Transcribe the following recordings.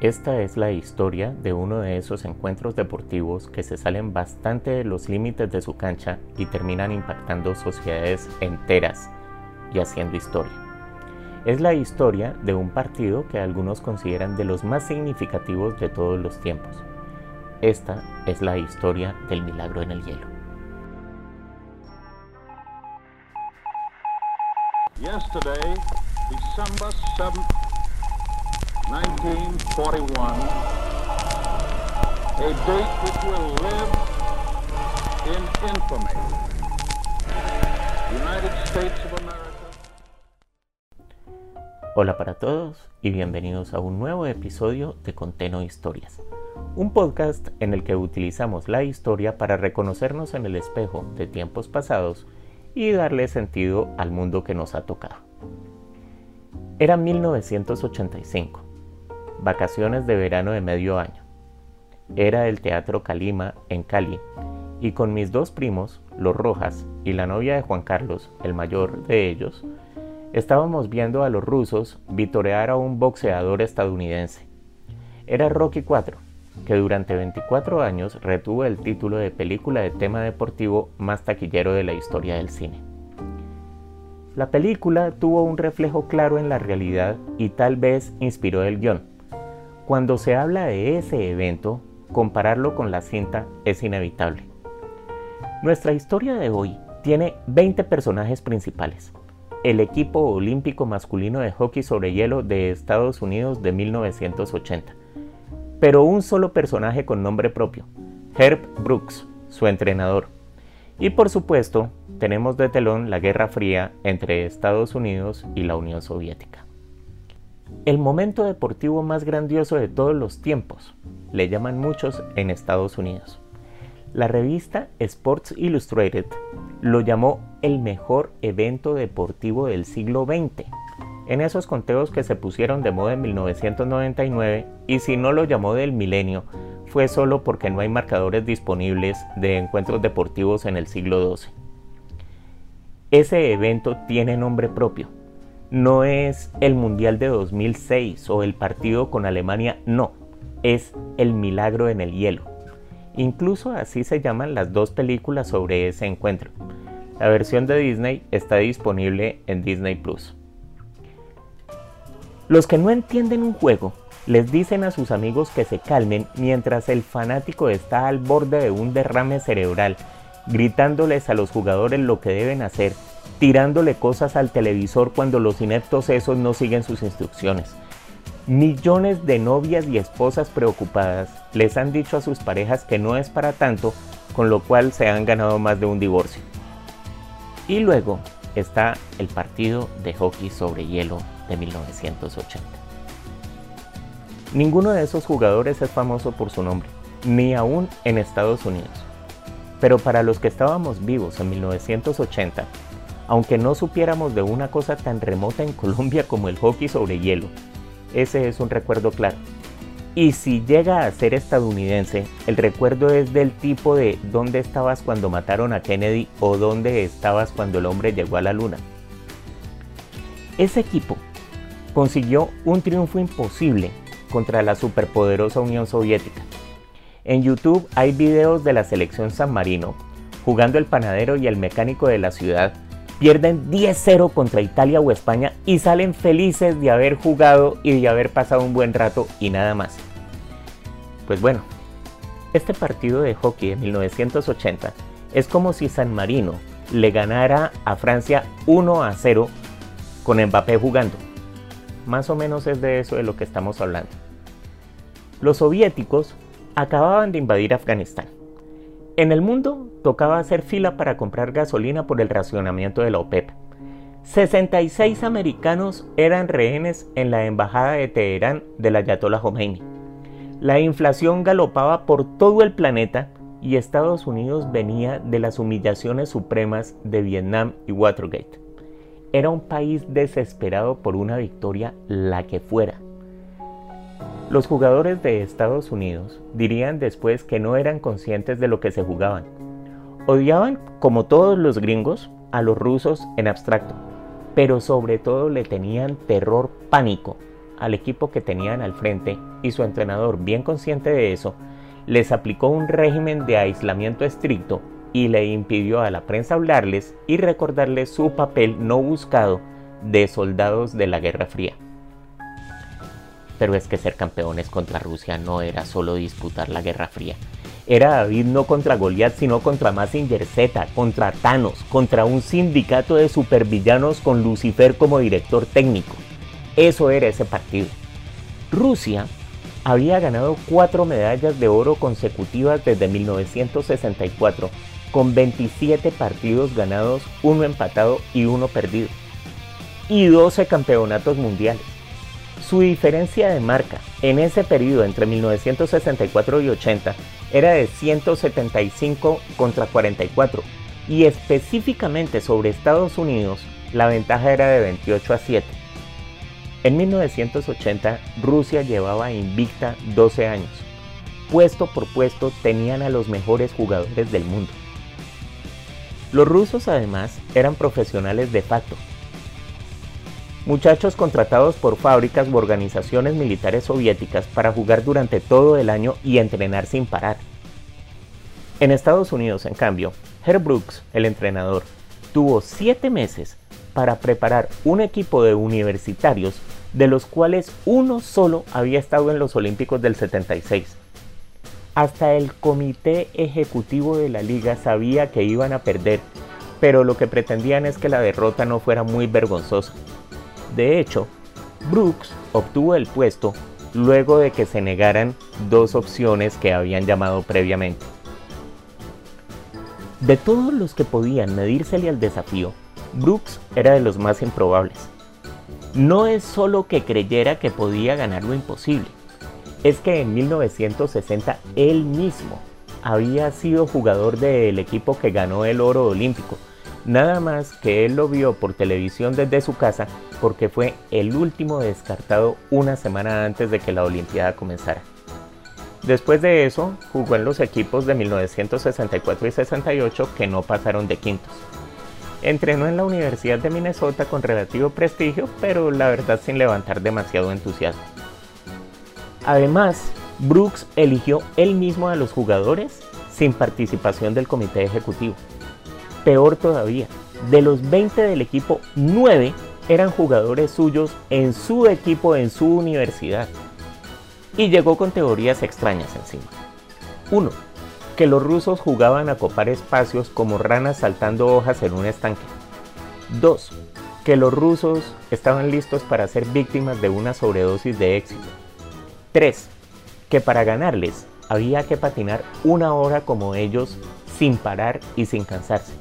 Esta es la historia de uno de esos encuentros deportivos que se salen bastante de los límites de su cancha y terminan impactando sociedades enteras y haciendo historia. Es la historia de un partido que algunos consideran de los más significativos de todos los tiempos. Esta es la historia del milagro en el hielo. Yesterday, December 7, 1941, a date which will live in infamy. United States of America. Hola para todos y bienvenidos a un nuevo episodio de Conteno Historias, un podcast en el que utilizamos la historia para reconocernos en el espejo de tiempos pasados y darle sentido al mundo que nos ha tocado. Era 1985, vacaciones de verano de medio año. Era el Teatro Calima en Cali y con mis dos primos, los Rojas, y la novia de Juan Carlos, el mayor de ellos, estábamos viendo a los rusos vitorear a un boxeador estadounidense. Era Rocky 4, que durante 24 años retuvo el título de película de tema deportivo más taquillero de la historia del cine. La película tuvo un reflejo claro en la realidad y tal vez inspiró el guion. Cuando se habla de ese evento, compararlo con la cinta es inevitable. Nuestra historia de hoy tiene 20 personajes principales. El equipo olímpico masculino de hockey sobre hielo de Estados Unidos de 1980 pero un solo personaje con nombre propio, Herb Brooks, su entrenador. Y por supuesto, tenemos de telón la Guerra Fría entre Estados Unidos y la Unión Soviética. El momento deportivo más grandioso de todos los tiempos, le llaman muchos en Estados Unidos. La revista Sports Illustrated lo llamó el mejor evento deportivo del siglo XX en esos conteos que se pusieron de moda en 1999 y si no lo llamó del milenio fue solo porque no hay marcadores disponibles de encuentros deportivos en el siglo XII. Ese evento tiene nombre propio. No es el Mundial de 2006 o el partido con Alemania, no, es el milagro en el hielo. Incluso así se llaman las dos películas sobre ese encuentro. La versión de Disney está disponible en Disney Plus. Los que no entienden un juego les dicen a sus amigos que se calmen mientras el fanático está al borde de un derrame cerebral, gritándoles a los jugadores lo que deben hacer, tirándole cosas al televisor cuando los ineptos esos no siguen sus instrucciones. Millones de novias y esposas preocupadas les han dicho a sus parejas que no es para tanto, con lo cual se han ganado más de un divorcio. Y luego está el partido de hockey sobre hielo de 1980. Ninguno de esos jugadores es famoso por su nombre, ni aún en Estados Unidos. Pero para los que estábamos vivos en 1980, aunque no supiéramos de una cosa tan remota en Colombia como el hockey sobre hielo, ese es un recuerdo claro. Y si llega a ser estadounidense, el recuerdo es del tipo de dónde estabas cuando mataron a Kennedy o dónde estabas cuando el hombre llegó a la luna. Ese equipo consiguió un triunfo imposible contra la superpoderosa Unión Soviética. En YouTube hay videos de la selección San Marino jugando el panadero y el mecánico de la ciudad. Pierden 10-0 contra Italia o España y salen felices de haber jugado y de haber pasado un buen rato y nada más. Pues bueno, este partido de hockey de 1980 es como si San Marino le ganara a Francia 1 a 0 con Mbappé jugando. Más o menos es de eso de lo que estamos hablando. Los soviéticos acababan de invadir Afganistán. En el mundo tocaba hacer fila para comprar gasolina por el racionamiento de la OPEP. 66 americanos eran rehenes en la embajada de Teherán del Ayatollah Khomeini. La inflación galopaba por todo el planeta y Estados Unidos venía de las humillaciones supremas de Vietnam y Watergate. Era un país desesperado por una victoria, la que fuera. Los jugadores de Estados Unidos dirían después que no eran conscientes de lo que se jugaban. Odiaban, como todos los gringos, a los rusos en abstracto, pero sobre todo le tenían terror pánico al equipo que tenían al frente y su entrenador, bien consciente de eso, les aplicó un régimen de aislamiento estricto y le impidió a la prensa hablarles y recordarles su papel no buscado de soldados de la Guerra Fría. Pero es que ser campeones contra Rusia no era solo disputar la Guerra Fría. Era David no contra Goliath, sino contra Massinger Z, contra Thanos, contra un sindicato de supervillanos con Lucifer como director técnico. Eso era ese partido. Rusia había ganado cuatro medallas de oro consecutivas desde 1964, con 27 partidos ganados, uno empatado y uno perdido, y 12 campeonatos mundiales. Su diferencia de marca en ese periodo entre 1964 y 80 era de 175 contra 44 y específicamente sobre Estados Unidos la ventaja era de 28 a 7. En 1980 Rusia llevaba invicta 12 años. Puesto por puesto tenían a los mejores jugadores del mundo. Los rusos además eran profesionales de facto. Muchachos contratados por fábricas u organizaciones militares soviéticas para jugar durante todo el año y entrenar sin parar. En Estados Unidos, en cambio, Herr Brooks, el entrenador, tuvo siete meses para preparar un equipo de universitarios de los cuales uno solo había estado en los Olímpicos del 76. Hasta el comité ejecutivo de la liga sabía que iban a perder, pero lo que pretendían es que la derrota no fuera muy vergonzosa. De hecho, Brooks obtuvo el puesto luego de que se negaran dos opciones que habían llamado previamente. De todos los que podían medírsele al desafío, Brooks era de los más improbables. No es solo que creyera que podía ganar lo imposible, es que en 1960 él mismo había sido jugador del equipo que ganó el oro olímpico, nada más que él lo vio por televisión desde su casa porque fue el último descartado una semana antes de que la Olimpiada comenzara. Después de eso, jugó en los equipos de 1964 y 68 que no pasaron de quintos. Entrenó en la Universidad de Minnesota con relativo prestigio, pero la verdad sin levantar demasiado entusiasmo. Además, Brooks eligió él mismo a los jugadores sin participación del comité ejecutivo. Peor todavía, de los 20 del equipo, 9 eran jugadores suyos en su equipo en su universidad. Y llegó con teorías extrañas encima. 1 que los rusos jugaban a copar espacios como ranas saltando hojas en un estanque. 2. Que los rusos estaban listos para ser víctimas de una sobredosis de éxito. 3. Que para ganarles había que patinar una hora como ellos sin parar y sin cansarse.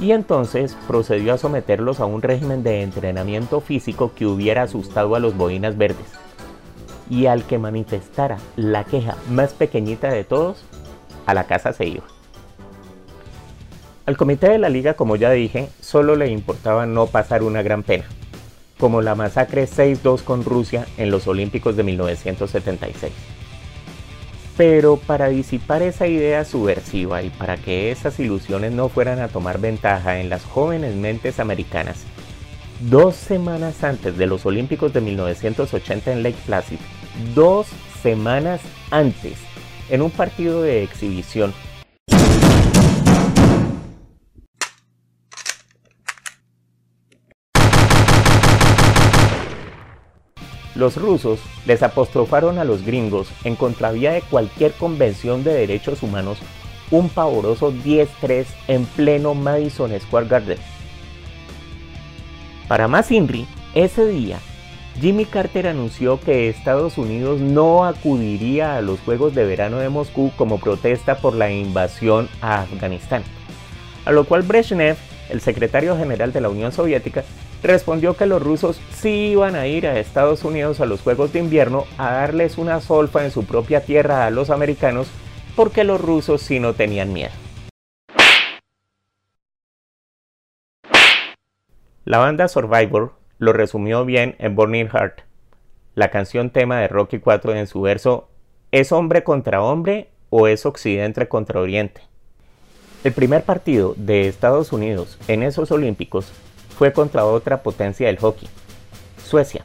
Y entonces procedió a someterlos a un régimen de entrenamiento físico que hubiera asustado a los boinas verdes. Y al que manifestara la queja más pequeñita de todos, a la casa se iba. Al comité de la liga, como ya dije, solo le importaba no pasar una gran pena, como la masacre 6-2 con Rusia en los Olímpicos de 1976. Pero para disipar esa idea subversiva y para que esas ilusiones no fueran a tomar ventaja en las jóvenes mentes americanas, dos semanas antes de los Olímpicos de 1980 en Lake Placid, dos semanas antes en un partido de exhibición. Los rusos les apostrofaron a los gringos en contravía de cualquier convención de derechos humanos un pavoroso 10-3 en pleno Madison Square Garden. Para más INRI, ese día Jimmy Carter anunció que Estados Unidos no acudiría a los Juegos de Verano de Moscú como protesta por la invasión a Afganistán. A lo cual Brezhnev, el secretario general de la Unión Soviética, respondió que los rusos sí iban a ir a Estados Unidos a los Juegos de Invierno a darles una solfa en su propia tierra a los americanos porque los rusos sí no tenían miedo. La banda Survivor lo resumió bien en Burning Heart, la canción tema de Rocky 4 en su verso ¿Es hombre contra hombre o es occidente contra oriente? El primer partido de Estados Unidos en esos Olímpicos fue contra otra potencia del hockey, Suecia.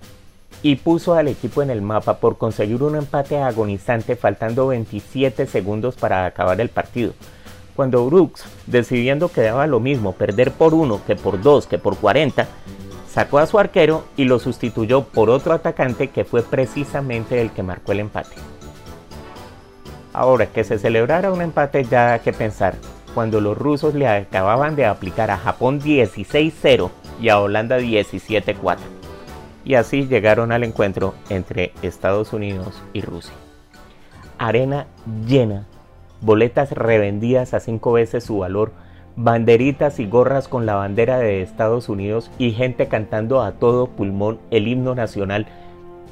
y puso al equipo en el mapa por conseguir un empate agonizante faltando 27 segundos para acabar el partido. Cuando Brooks, decidiendo que daba lo mismo perder por uno que por dos que por 40, sacó a su arquero y lo sustituyó por otro atacante que fue precisamente el que marcó el empate. Ahora que se celebrara un empate ya que pensar, cuando los rusos le acababan de aplicar a Japón 16-0 y a Holanda 17-4. Y así llegaron al encuentro entre Estados Unidos y Rusia. Arena llena, boletas revendidas a cinco veces su valor, banderitas y gorras con la bandera de Estados Unidos y gente cantando a todo pulmón el himno nacional,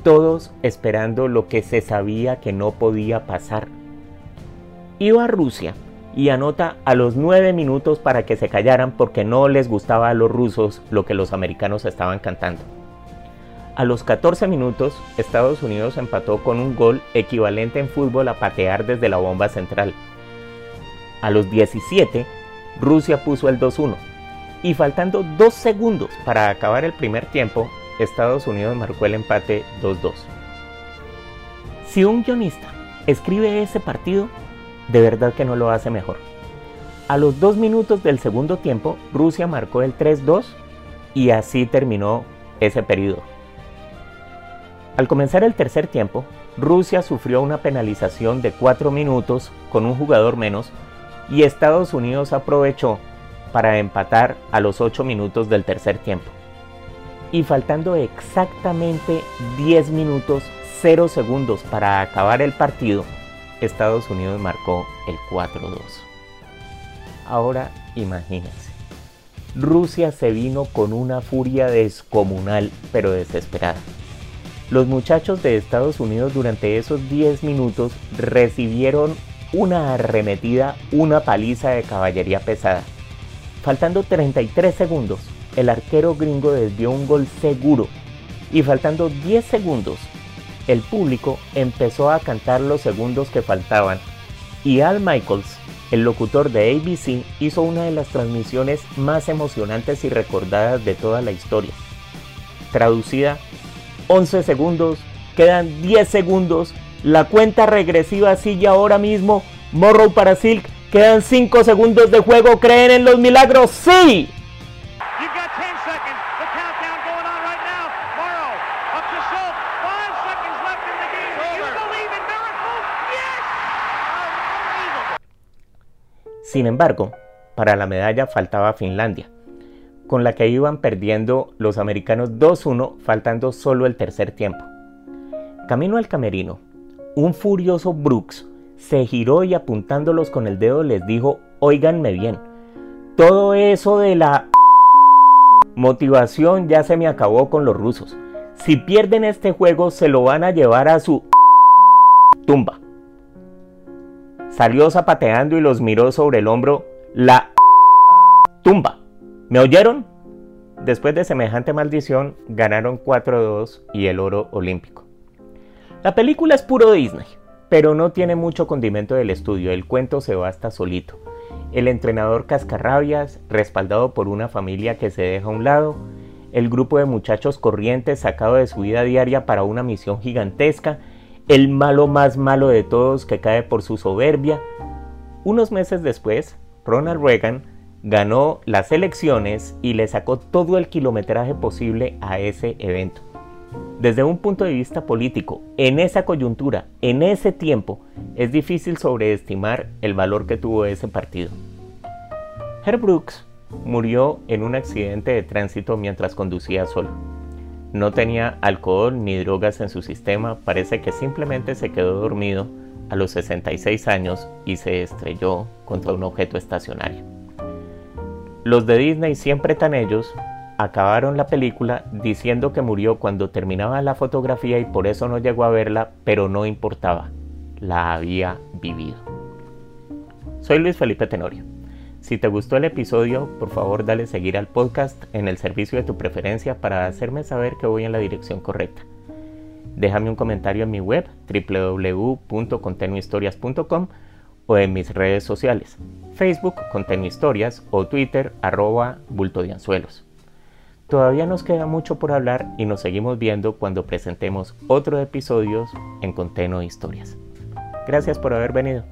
todos esperando lo que se sabía que no podía pasar. Iba Rusia y anota a los nueve minutos para que se callaran porque no les gustaba a los rusos lo que los americanos estaban cantando. A los 14 minutos, Estados Unidos empató con un gol equivalente en fútbol a patear desde la bomba central. A los 17, Rusia puso el 2-1 y faltando dos segundos para acabar el primer tiempo, Estados Unidos marcó el empate 2-2. Si un guionista escribe ese partido, de verdad que no lo hace mejor. A los dos minutos del segundo tiempo, Rusia marcó el 3-2 y así terminó ese periodo. Al comenzar el tercer tiempo, Rusia sufrió una penalización de 4 minutos con un jugador menos y Estados Unidos aprovechó para empatar a los 8 minutos del tercer tiempo. Y faltando exactamente 10 minutos 0 segundos para acabar el partido, Estados Unidos marcó el 4-2. Ahora imagínense, Rusia se vino con una furia descomunal pero desesperada. Los muchachos de Estados Unidos durante esos 10 minutos recibieron una arremetida, una paliza de caballería pesada. Faltando 33 segundos, el arquero gringo desvió un gol seguro y faltando 10 segundos el público empezó a cantar los segundos que faltaban y Al Michaels, el locutor de ABC, hizo una de las transmisiones más emocionantes y recordadas de toda la historia. Traducida, 11 segundos, quedan 10 segundos, la cuenta regresiva sigue ahora mismo, Morrow para Silk, quedan 5 segundos de juego, ¿creen en los milagros? ¡Sí! Sin embargo, para la medalla faltaba Finlandia, con la que iban perdiendo los americanos 2-1 faltando solo el tercer tiempo. Camino al camerino, un furioso Brooks se giró y apuntándolos con el dedo les dijo, oíganme bien, todo eso de la motivación ya se me acabó con los rusos. Si pierden este juego se lo van a llevar a su tumba. Salió zapateando y los miró sobre el hombro la tumba. ¿Me oyeron? Después de semejante maldición, ganaron 4-2 y el oro olímpico. La película es puro Disney, pero no tiene mucho condimento del estudio, el cuento se basta solito. El entrenador cascarrabias, respaldado por una familia que se deja a un lado, el grupo de muchachos corrientes sacado de su vida diaria para una misión gigantesca el malo más malo de todos que cae por su soberbia. Unos meses después, Ronald Reagan ganó las elecciones y le sacó todo el kilometraje posible a ese evento. Desde un punto de vista político, en esa coyuntura, en ese tiempo, es difícil sobreestimar el valor que tuvo ese partido. Herb Brooks murió en un accidente de tránsito mientras conducía solo. No tenía alcohol ni drogas en su sistema, parece que simplemente se quedó dormido a los 66 años y se estrelló contra un objeto estacionario. Los de Disney, siempre tan ellos, acabaron la película diciendo que murió cuando terminaba la fotografía y por eso no llegó a verla, pero no importaba, la había vivido. Soy Luis Felipe Tenorio. Si te gustó el episodio, por favor dale seguir al podcast en el servicio de tu preferencia para hacerme saber que voy en la dirección correcta. Déjame un comentario en mi web www.contenuhistorias.com o en mis redes sociales, Facebook Conteno Historias o Twitter arroba bulto de anzuelos. Todavía nos queda mucho por hablar y nos seguimos viendo cuando presentemos otros episodios en Conteno Historias. Gracias por haber venido.